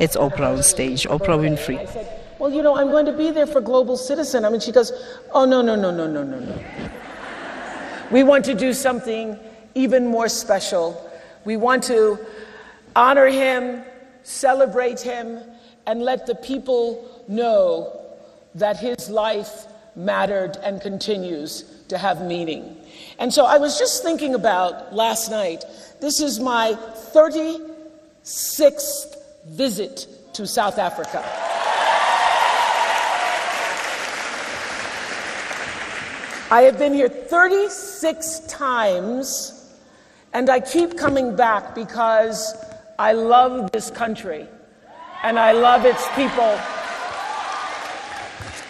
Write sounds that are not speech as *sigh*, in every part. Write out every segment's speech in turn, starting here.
It's Oprah on stage, Oprah Winfrey. Well, you know, I'm going to be there for Global Citizen. I mean, she goes, Oh, no, no, no, no, no, no, no. We want to do something even more special. We want to honor him, celebrate him, and let the people know that his life mattered and continues to have meaning. And so I was just thinking about last night. This is my 36th visit to South Africa. I have been here 36 times, and I keep coming back because I love this country and I love its people.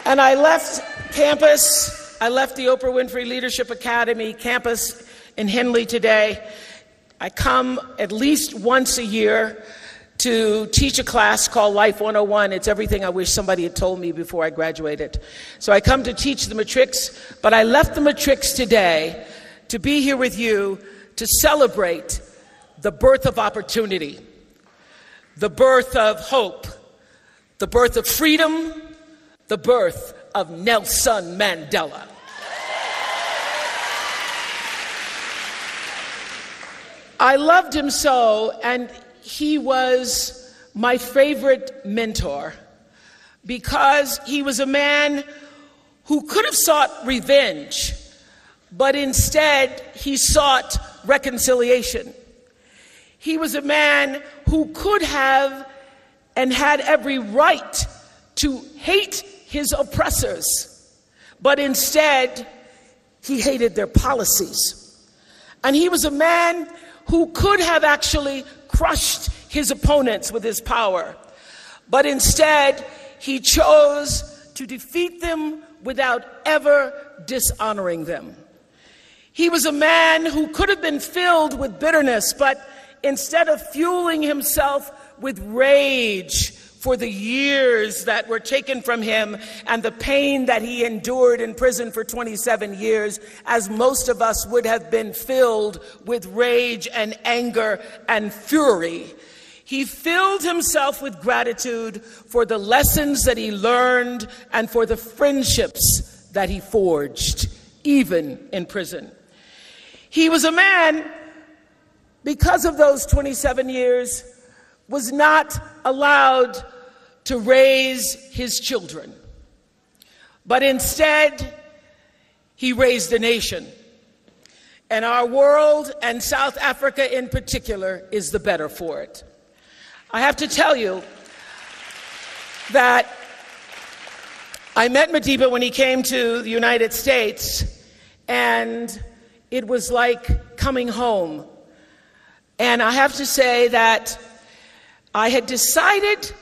And I left campus, I left the Oprah Winfrey Leadership Academy campus in Henley today. I come at least once a year to teach a class called Life 101. It's everything I wish somebody had told me before I graduated. So I come to teach the matrix, but I left the matrix today to be here with you to celebrate the birth of opportunity, the birth of hope, the birth of freedom, the birth of Nelson Mandela. I loved him so, and he was my favorite mentor because he was a man who could have sought revenge, but instead he sought reconciliation. He was a man who could have and had every right to hate his oppressors, but instead he hated their policies. And he was a man who could have actually crushed his opponents with his power. But instead, he chose to defeat them without ever dishonoring them. He was a man who could have been filled with bitterness, but instead of fueling himself with rage for the years that were taken from him and the pain that he endured in prison for 27 years, as most of us would have been filled with rage and anger and fury. He filled himself with gratitude for the lessons that he learned and for the friendships that he forged, even in prison. He was a man, because of those 27 years, was not allowed to raise his children, but instead, he raised a nation. And our world, and South Africa in particular, is the better for it. I have to tell you that I met Madiba when he came to the United States, and it was like coming home. And I have to say that I had decided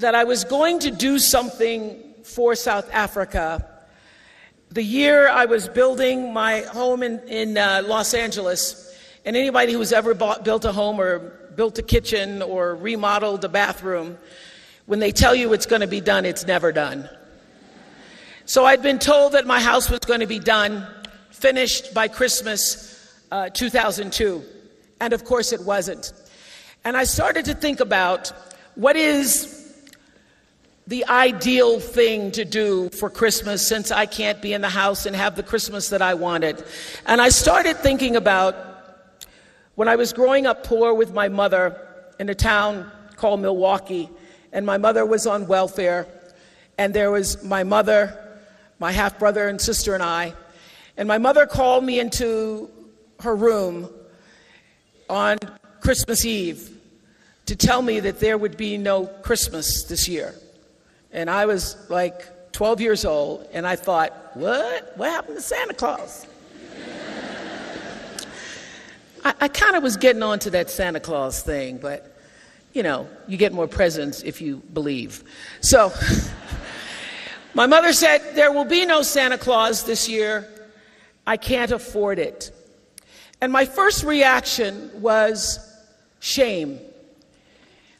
that I was going to do something for South Africa. The year I was building my home in, in uh, Los Angeles, and anybody who's ever bought, built a home or built a kitchen or remodeled a bathroom, when they tell you it's going to be done, it's never done. So I'd been told that my house was going to be done, finished by Christmas uh, 2002. And of course, it wasn't. And I started to think about what is the ideal thing to do for Christmas since I can't be in the house and have the Christmas that I wanted. And I started thinking about when I was growing up poor with my mother in a town called Milwaukee, and my mother was on welfare, and there was my mother, my half brother and sister, and I. And my mother called me into her room on Christmas Eve to tell me that there would be no Christmas this year. And I was like 12 years old, and I thought, what? What happened to Santa Claus? *laughs* I, I kind of was getting on to that Santa Claus thing, but you know, you get more presents if you believe. So, *laughs* my mother said, There will be no Santa Claus this year. I can't afford it. And my first reaction was shame.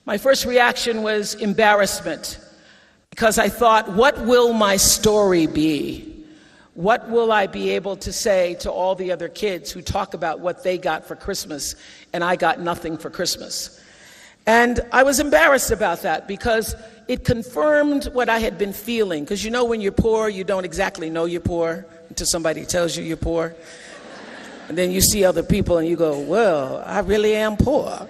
My first reaction was embarrassment because I thought, what will my story be? What will I be able to say to all the other kids who talk about what they got for Christmas and I got nothing for Christmas? And I was embarrassed about that because it confirmed what I had been feeling. Because you know, when you're poor, you don't exactly know you're poor until somebody tells you you're poor. And then you see other people and you go, Well, I really am poor.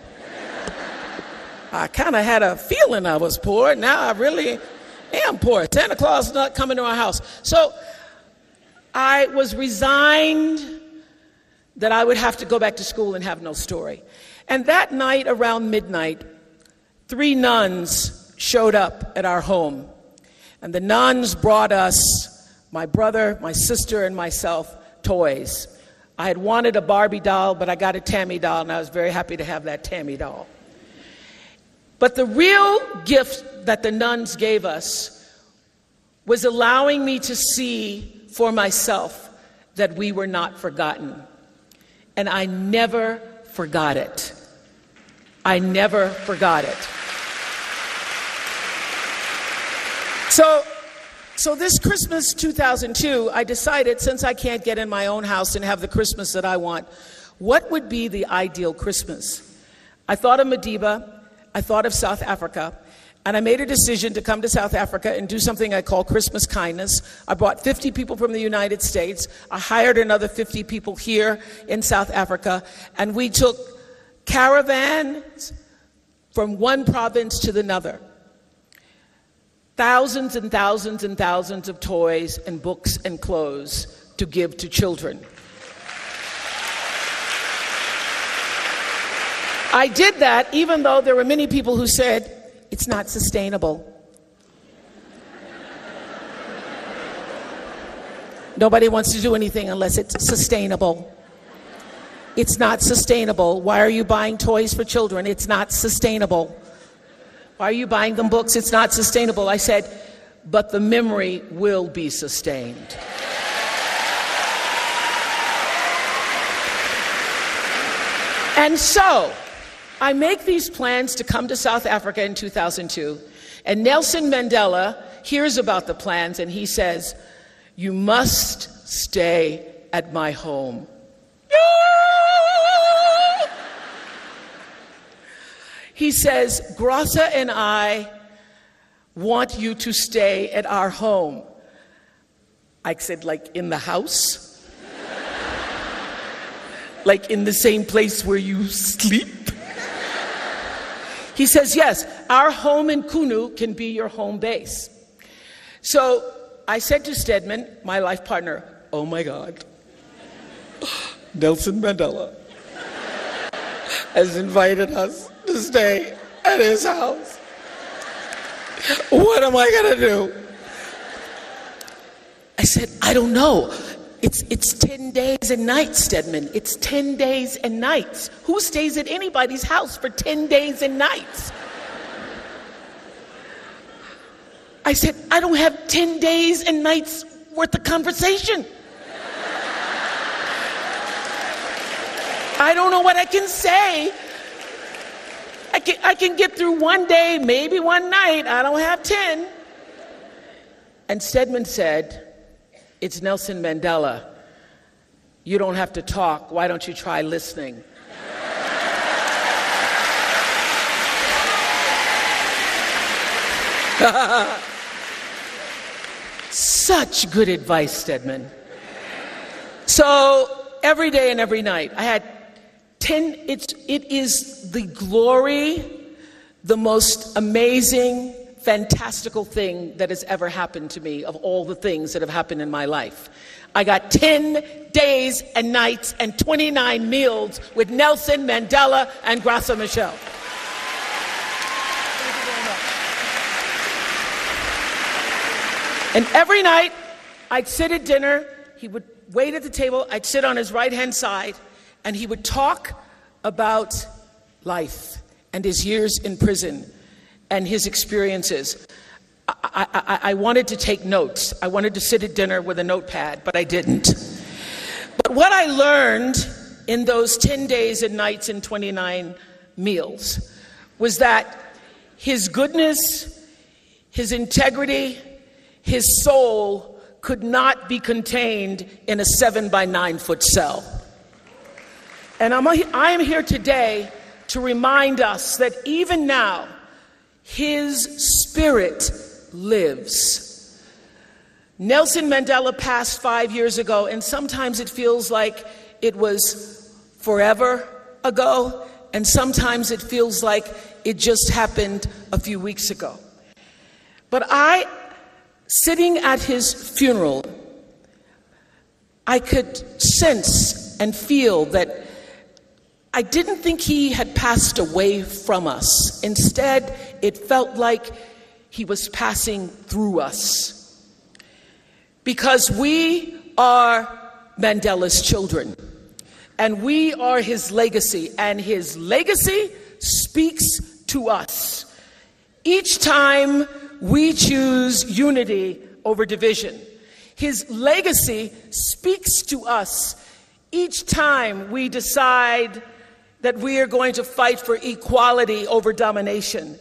I kind of had a feeling I was poor. Now I really am poor. Santa Claus is not coming to our house. So I was resigned that I would have to go back to school and have no story. And that night around midnight, three nuns showed up at our home. And the nuns brought us, my brother, my sister, and myself, toys. I had wanted a Barbie doll, but I got a Tammy doll, and I was very happy to have that Tammy doll. But the real gift that the nuns gave us was allowing me to see for myself that we were not forgotten. And I never forgot it. I never forgot it. So, so this Christmas 2002, I decided since I can't get in my own house and have the Christmas that I want, what would be the ideal Christmas? I thought of Madiba, I thought of South Africa, and I made a decision to come to South Africa and do something I call Christmas kindness. I brought 50 people from the United States. I hired another 50 people here in South Africa, and we took caravans from one province to another. Thousands and thousands and thousands of toys and books and clothes to give to children. I did that even though there were many people who said, it's not sustainable. Nobody wants to do anything unless it's sustainable. It's not sustainable. Why are you buying toys for children? It's not sustainable. Why are you buying them books? It's not sustainable. I said, but the memory will be sustained. And so, I make these plans to come to South Africa in 2002, and Nelson Mandela hears about the plans and he says, You must stay at my home. *laughs* He says, Graça and I want you to stay at our home. I said, like in the house? *laughs* like in the same place where you sleep? He says, Yes, our home in Qunu can be your home base. So I said to Stedman, my life partner, Oh my God, *laughs* Nelson Mandela has invited us to stay at his house. What am I going to do? I said, I don't know. It's, it's 10 days and nights, Stedman. It's 10 days and nights. Who stays at anybody's house for 10 days and nights? I said, I don't have 10 days and nights worth of conversation. I don't know what I can say. I can, I can get through one day, maybe one night. I don't have 10. And Stedman said, it's Nelson Mandela. You don't have to talk. Why don't you try listening? *laughs* Such good advice, Stedman. So every day and every night, I had 10, it's, it is the glory, the most amazing, fantastical thing that has ever happened to me of all the things that have happened in my life. I got 10 days and nights and 29 meals with Nelson Mandela and Graça Machel. And every night I'd sit at dinner, he would wait at the table, I'd sit on his right hand side, and he would talk about life and his years in prison and his experiences. I, I, I, wanted to take notes. I wanted to sit at dinner with a notepad, but I didn't. But what I learned in those 10 days and nights and 29 meals was that his goodness, his integrity, his soul could not be contained in a seven by nine foot cell. And I'm, I am here today to remind us that even now, his spirit lives. Nelson Mandela passed five years ago, and sometimes it feels like it was forever ago, and sometimes it feels like it just happened a few weeks ago. But I, sitting at his funeral, I could sense and feel that I didn't think he had passed away from us. Instead, it felt like he was passing through us. Because we are Mandela's children, and we are his legacy, and his legacy speaks to us. Each time we choose unity over division, his legacy speaks to us each time we decide that we are going to fight for equality over domination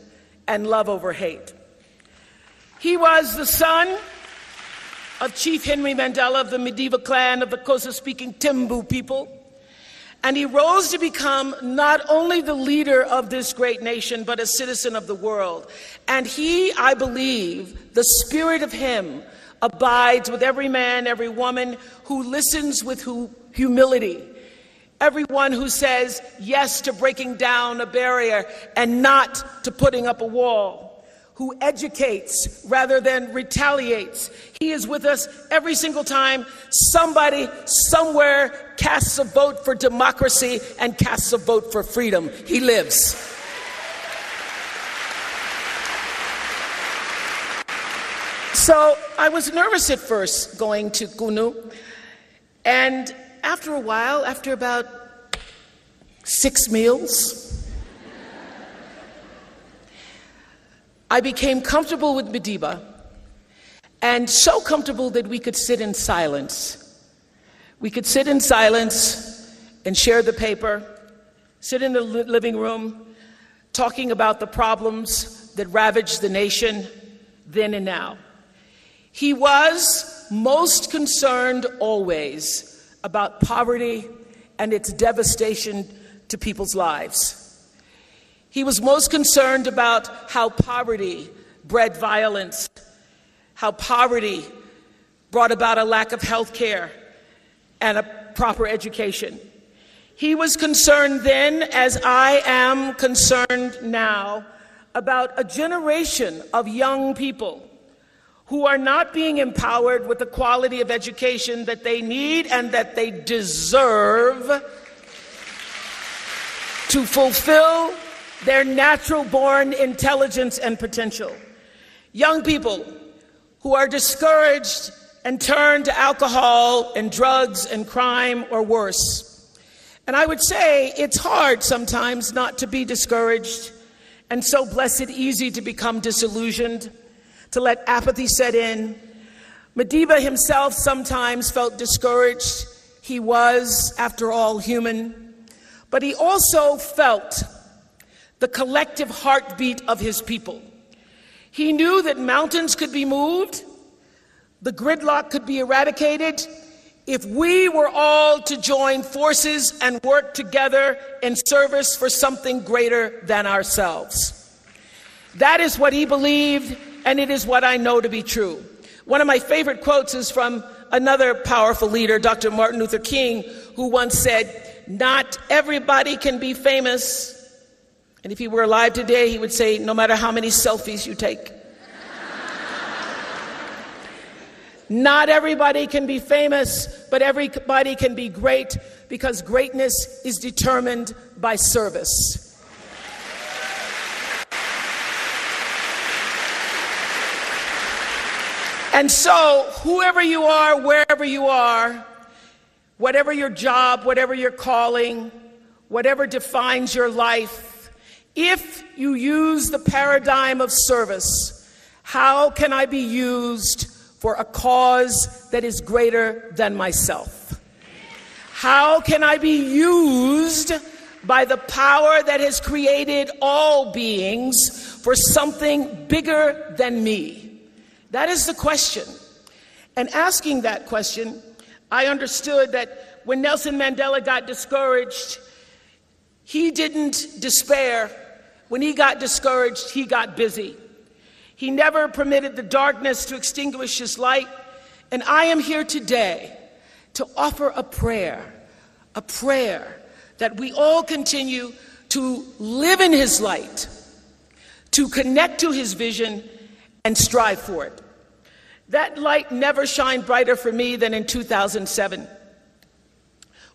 and love over hate. He was the son of Chief Henry Mandela of the Madiba clan of the Xhosa speaking Thembu people. And he rose to become not only the leader of this great nation, but a citizen of the world. And he, I believe, the spirit of him abides with every man, every woman who listens with humility Everyone who says yes to breaking down a barrier and not to putting up a wall, who educates rather than retaliates. He is with us every single time somebody somewhere casts a vote for democracy and casts a vote for freedom. He lives. So I was nervous at first going to Qunu, and after a while, after about six meals, I became comfortable with Madiba and so comfortable that we could sit in silence. We could sit in silence and share the paper, sit in the living room, talking about the problems that ravaged the nation then and now. He was most concerned always about poverty and its devastation to people's lives. He was most concerned about how poverty bred violence, how poverty brought about a lack of health care and a proper education. He was concerned then, as I am concerned now, about a generation of young people who are not being empowered with the quality of education that they need and that they deserve to fulfill their natural born intelligence and potential. Young people who are discouraged and turn to alcohol and drugs and crime or worse. And I would say it's hard sometimes not to be discouraged and so blessed easy to become disillusioned to let apathy set in. Madiba himself sometimes felt discouraged. He was, after all, human. But he also felt the collective heartbeat of his people. He knew that mountains could be moved, the gridlock could be eradicated if we were all to join forces and work together in service for something greater than ourselves. That is what he believed and it is what I know to be true. One of my favorite quotes is from another powerful leader, Dr. Martin Luther King, who once said, Not everybody can be famous. And if he were alive today, he would say, No matter how many selfies you take. *laughs* Not everybody can be famous, but everybody can be great because greatness is determined by service. And so, whoever you are, wherever you are, whatever your job, whatever your calling, whatever defines your life, if you use the paradigm of service, how can I be used for a cause that is greater than myself? How can I be used by the power that has created all beings for something bigger than me? That is the question. And asking that question, I understood that when Nelson Mandela got discouraged, He didn't despair. When he got discouraged, he got busy. He never permitted the darkness to extinguish his light. And I am here today to offer a prayer, a prayer that we all continue to live in his light, to connect to his vision, and strive for it. That light never shined brighter for me than in 2007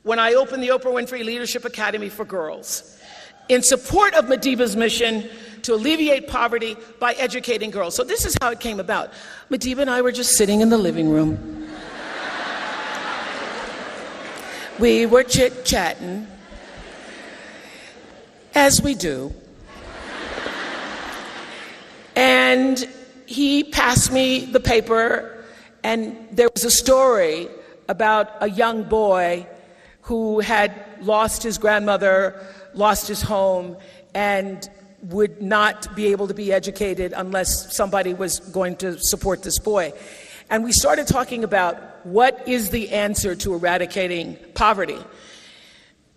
when I opened the Oprah Winfrey Leadership Academy for Girls in support of Madiba's mission to alleviate poverty by educating girls. So, this is how it came about. Madiba and I were just sitting in the living room. we were chit chatting, as we do. And he passed me the paper, and there was a story about a young boy who had lost his grandmother, lost his home, and would not be able to be educated unless somebody was going to support this boy. And we started talking about what is the answer to eradicating poverty.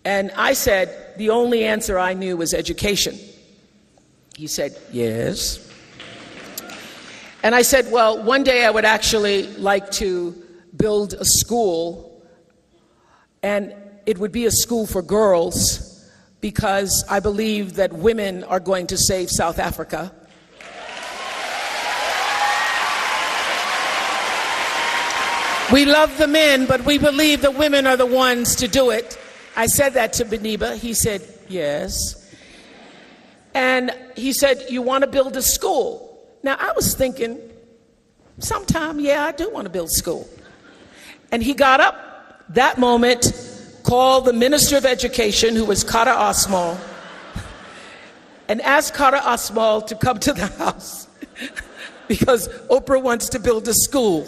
And I said, the only answer I knew was education. He said, yes. And I said, well, one day I would actually like to build a school, and it would be a school for girls because I believe that women are going to save South Africa. We love the men, but we believe the women are the ones to do it. I said that to Madiba. He said, Yes. And he said, You want to build a school? Now, I was thinking, sometime, yeah, I do want to build school. And he got up that moment, called the Minister of Education, who was Kader Asmal, and asked Kader Asmal to come to the *laughs* house because Oprah wants to build a school.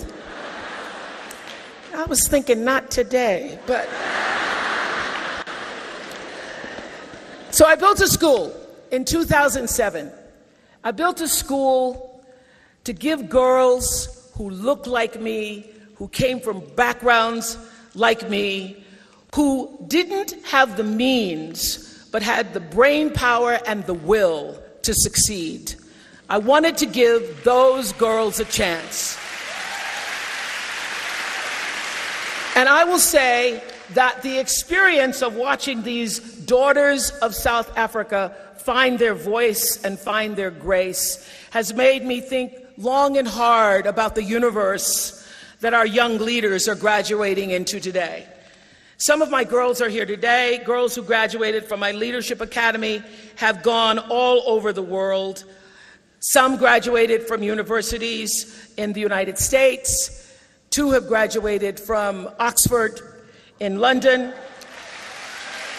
I was thinking, not today, but. So I built a school in 2007. I built a school to give girls who look like me, who came from backgrounds like me, who didn't have the means but had the brain power and the will to succeed. I wanted to give those girls a chance. And I will say that the experience of watching these daughters of South Africa find their voice and find their grace has made me think long and hard about the universe that our young leaders are graduating into today. Some of my girls are here today. Girls who graduated from my leadership academy have gone all over the world. Some graduated from universities in the United States. Two have graduated from Oxford in London.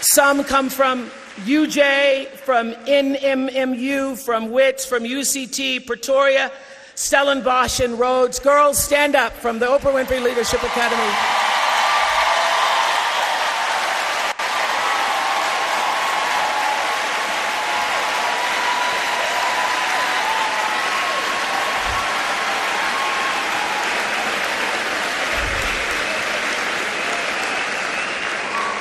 Some come from UJ, from NMMU, from WITS, from UCT, Pretoria, Stellenbosch, and Rhodes. Girls, stand up from the Oprah Winfrey Leadership Academy.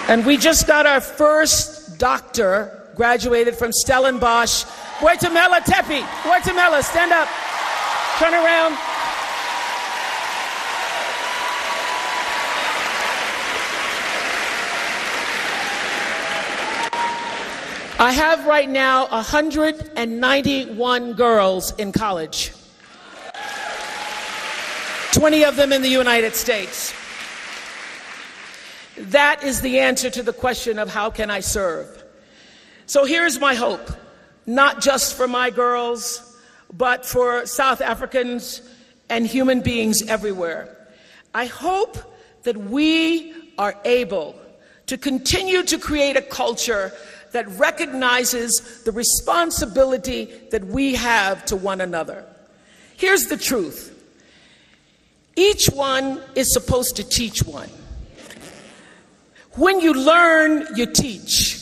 And we just got our first doctor graduated from Stellenbosch. Guatemala Tepi. Guatemala, stand up. Turn around. I have right now 191 girls in college, 20 of them in the United States. That is the answer to the question of how can I serve? So here's my hope, not just for my girls, but for South Africans and human beings everywhere. I hope that we are able to continue to create a culture that recognizes the responsibility that we have to one another. Here's the truth each one is supposed to teach one. When you learn, you teach.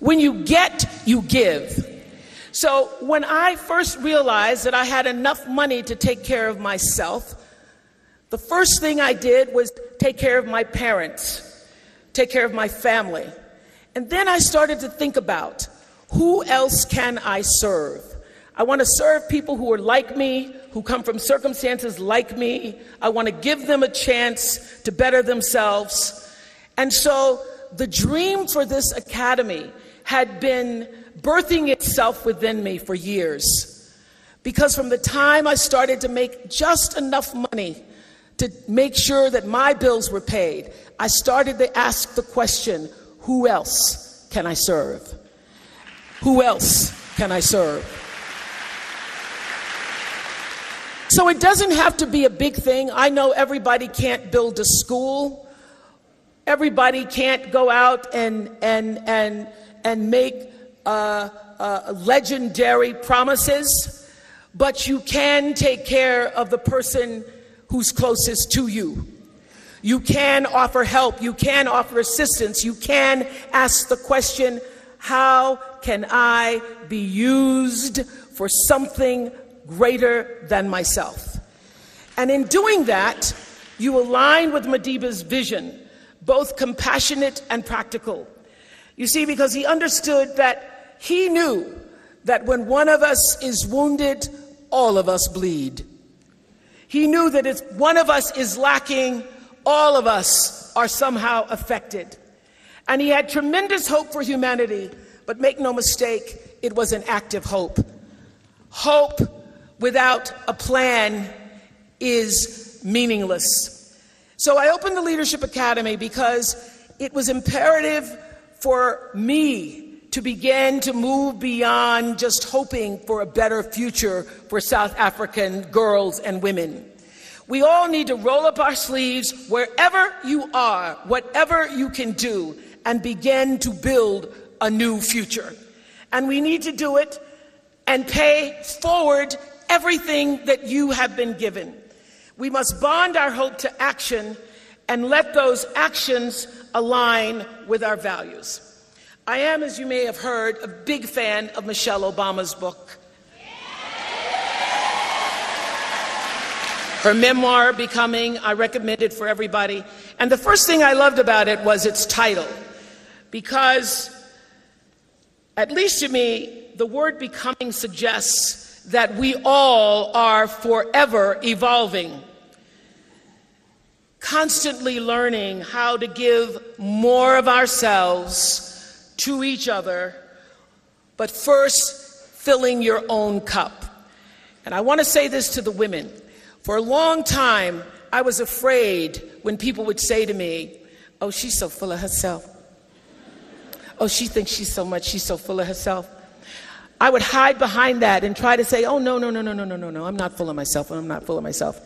When you get, you give. So when I first realized that I had enough money to take care of myself, the first thing I did was take care of my parents, take care of my family. And then I started to think about who else can I serve? I want to serve people who are like me, who come from circumstances like me. I want to give them a chance to better themselves. And so the dream for this academy had been birthing itself within me for years. Because from the time I started to make just enough money to make sure that my bills were paid, I started to ask the question who else can I serve? Who else can I serve? So it doesn't have to be a big thing. I know everybody can't build a school. Everybody can't go out and, and, and, and make uh, uh, legendary promises, but you can take care of the person who's closest to you. You can offer help. You can offer assistance. You can ask the question, how can I be used for something greater than myself? And in doing that, you align with Madiba's vision, both compassionate and practical. You see, because he understood that he knew that when one of us is wounded, all of us bleed. He knew that if one of us is lacking, all of us are somehow affected. And he had tremendous hope for humanity, but make no mistake, it was an active hope. Hope without a plan is meaningless. So I opened the Leadership Academy because it was imperative for me to begin to move beyond just hoping for a better future for South African girls and women. We all need to roll up our sleeves wherever you are, whatever you can do, and begin to build a new future. And we need to do it and pay forward everything that you have been given. We must bond our hope to action and let those actions align with our values. I am, as you may have heard, a big fan of Michelle Obama's book. Her memoir, Becoming, I recommend it for everybody. And the first thing I loved about it was its title, because, at least to me, the word becoming suggests that we all are forever evolving, constantly learning how to give more of ourselves to each other, but first filling your own cup. And I want to say this to the women. For a long time, I was afraid when people would say to me, Oh, she's so full of herself. Oh, she thinks she's so much, she's so full of herself. I would hide behind that and try to say, Oh, no, no, no, no, no, no, no, no, I'm not full of myself, I'm not full of myself.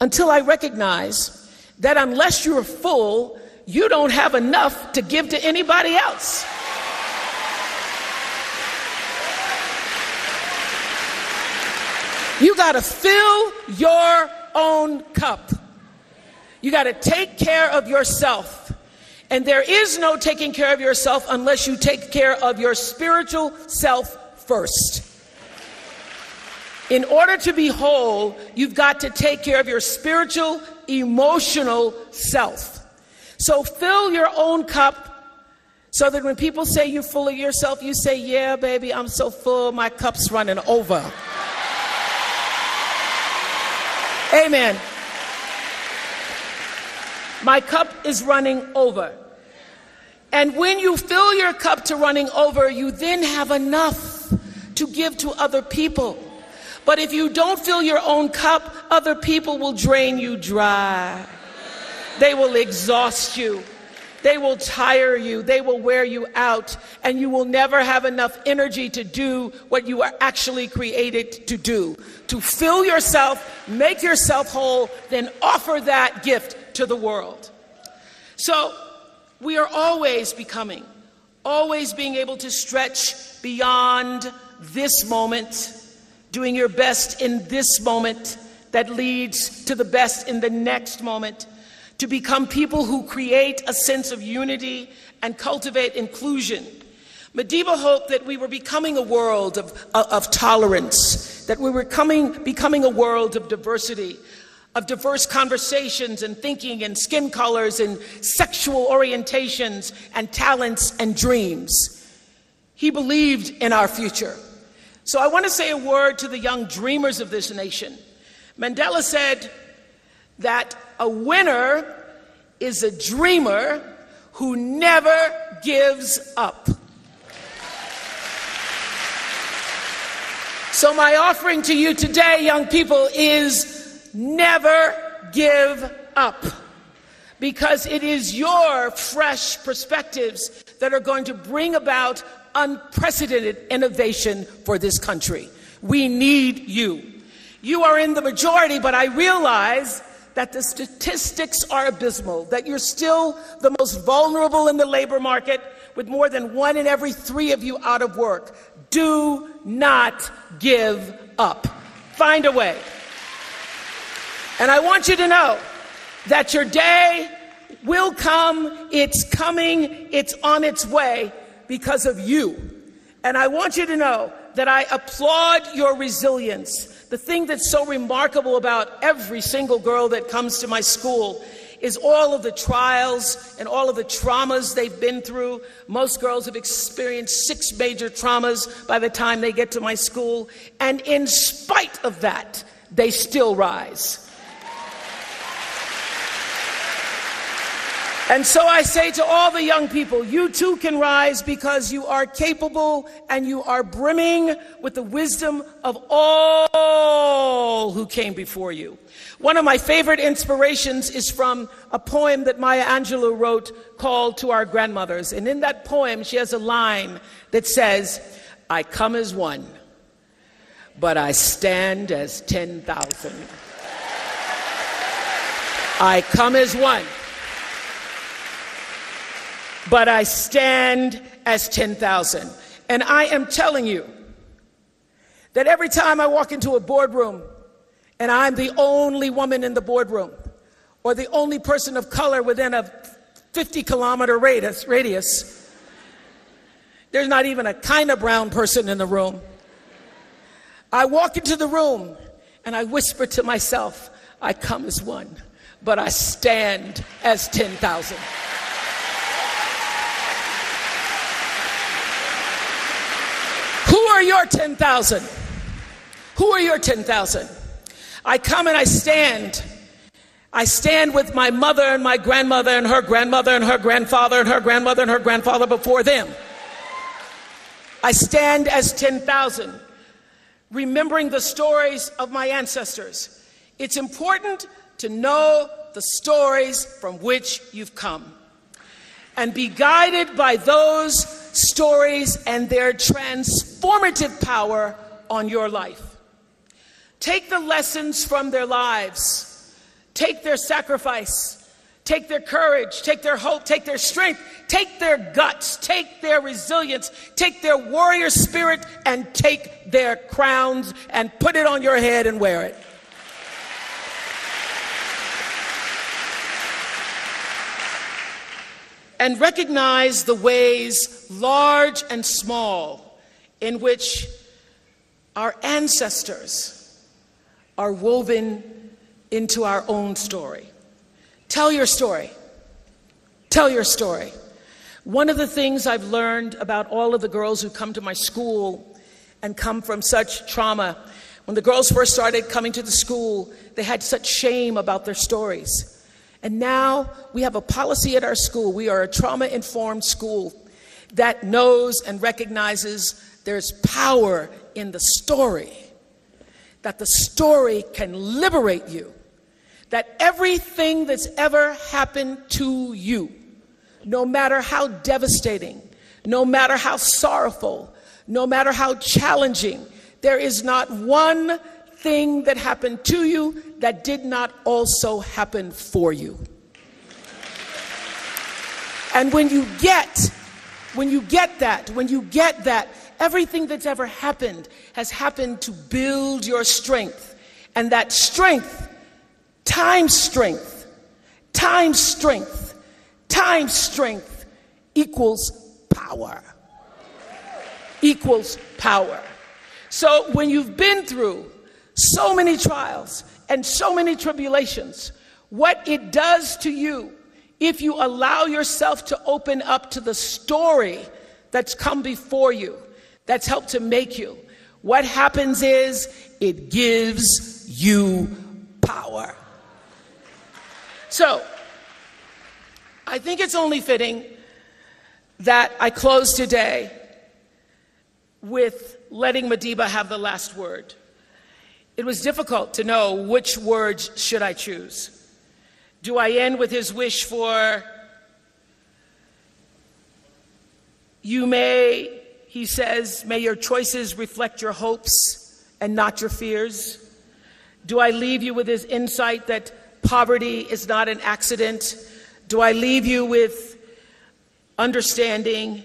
Until I recognize that unless you're full, you don't have enough to give to anybody else. You got to fill your own cup. You got to take care of yourself. And there is no taking care of yourself unless you take care of your spiritual self first. In order to be whole, you've got to take care of your spiritual, emotional self. So fill your own cup so that when people say you're full of yourself, you say, Yeah, baby, I'm so full, my cup's running over. Amen. My cup is running over. And when you fill your cup to running over, you then have enough to give to other people. But if you don't fill your own cup, other people will drain you dry. They will exhaust you. They will tire you. They will wear you out. And you will never have enough energy to do what you are actually created to do. To fill yourself, make yourself whole, then offer that gift to the world. So we are always becoming, always being able to stretch beyond this moment, doing your best in this moment that leads to the best in the next moment to become people who create a sense of unity and cultivate inclusion. Madiba hoped that we were becoming a world of, of, of tolerance, that we were coming, becoming a world of diversity, of diverse conversations and thinking and skin colors and sexual orientations and talents and dreams. He believed in our future. So I want to say a word to the young dreamers of this nation. Mandela said that a winner is a dreamer who never gives up. So, my offering to you today, young people, is never give up. Because it is your fresh perspectives that are going to bring about unprecedented innovation for this country. We need you. You are in the majority, but I realize that the statistics are abysmal, that you're still the most vulnerable in the labor market, with more than one in every three of you out of work. Do not give up. Find a way. And I want you to know that your day will come, it's coming, it's on its way because of you. And I want you to know that I applaud your resilience. The thing that's so remarkable about every single girl that comes to my school is all of the trials and all of the traumas they've been through. Most girls have experienced six major traumas by the time they get to my school. And in spite of that, they still rise. And so I say to all the young people, you too can rise because you are capable and you are brimming with the wisdom of all who came before you. One of my favorite inspirations is from a poem that Maya Angelou wrote called To Our Grandmothers. And in that poem, she has a line that says, I come as one, but I stand as 10,000. I come as one but I stand as 10,000. And I am telling you that every time I walk into a boardroom and I'm the only woman in the boardroom or the only person of color within a 50 kilometer radius, radius there's not even a kind of brown person in the room. I walk into the room and I whisper to myself, I come as one, but I stand as 10,000. Are your 10,000? Who are your 10,000? I come and I stand. I stand with my mother and my grandmother and her grandmother and her grandfather and her grandmother and her grandfather before them. I stand as 10,000, remembering the stories of my ancestors. It's important to know the stories from which you've come and be guided by those stories and their transformative power on your life. Take the lessons from their lives, take their sacrifice. Take their courage, take their hope, take their strength, take their guts, take their resilience, take their warrior spirit, and take their crowns and put it on your head and wear it. And recognize the ways, large and small, in which our ancestors are woven into our own story. Tell your story. Tell your story. One of the things I've learned about all of the girls who come to my school and come from such trauma, when the girls first started coming to the school, they had such shame about their stories. And now we have a policy at our school. We are a trauma informed school that knows and recognizes there's power in the story, that the story can liberate you, that everything that's ever happened to you, no matter how devastating, no matter how sorrowful, no matter how challenging, there is not one thing that happened to you that did not also happen for you. And when you get, when you get that, when you get that, everything that's ever happened has happened to build your strength. And that strength, times strength, times strength, times strength equals power. Equals power. So when you've been through so many trials and so many tribulations, what it does to you if you allow yourself to open up to the story that's come before you, that's helped to make you, what happens is it gives you power. So, I think it's only fitting that I close today with letting Madiba have the last word. It was difficult to know which words should I choose. Do I end with his wish for you may, he says, may your choices reflect your hopes and not your fears? Do I leave you with his insight that poverty is not an accident? Do I leave you with understanding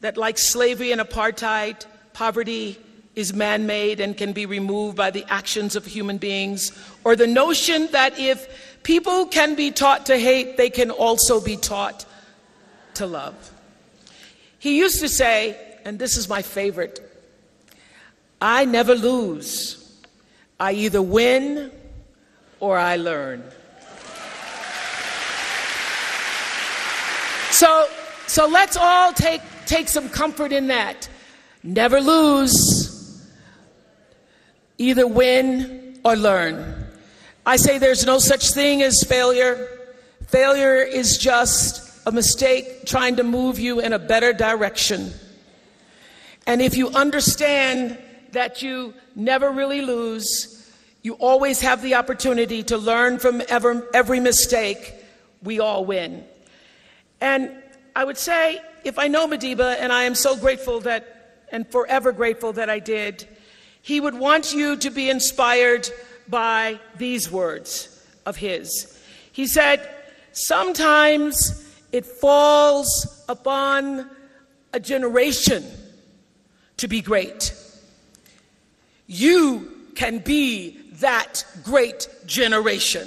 that, like slavery and apartheid, poverty is man made and can be removed by the actions of human beings? Or the notion that if people can be taught to hate, they can also be taught to love? He used to say, and this is my favorite I never lose. I either win or I learn. So, so let's all take, take some comfort in that. Never lose, either win or learn. I say there's no such thing as failure. Failure is just a mistake trying to move you in a better direction. And if you understand that you never really lose, you always have the opportunity to learn from ever, every mistake, we all win. And I would say, if I know Madiba, and I am so grateful that, and forever grateful that I did, he would want you to be inspired by these words of his. He said, Sometimes it falls upon a generation to be great. You can be that great generation.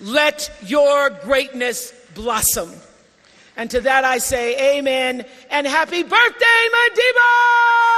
Let your greatness blossom. And to that I say, Amen and happy birthday, Madiba!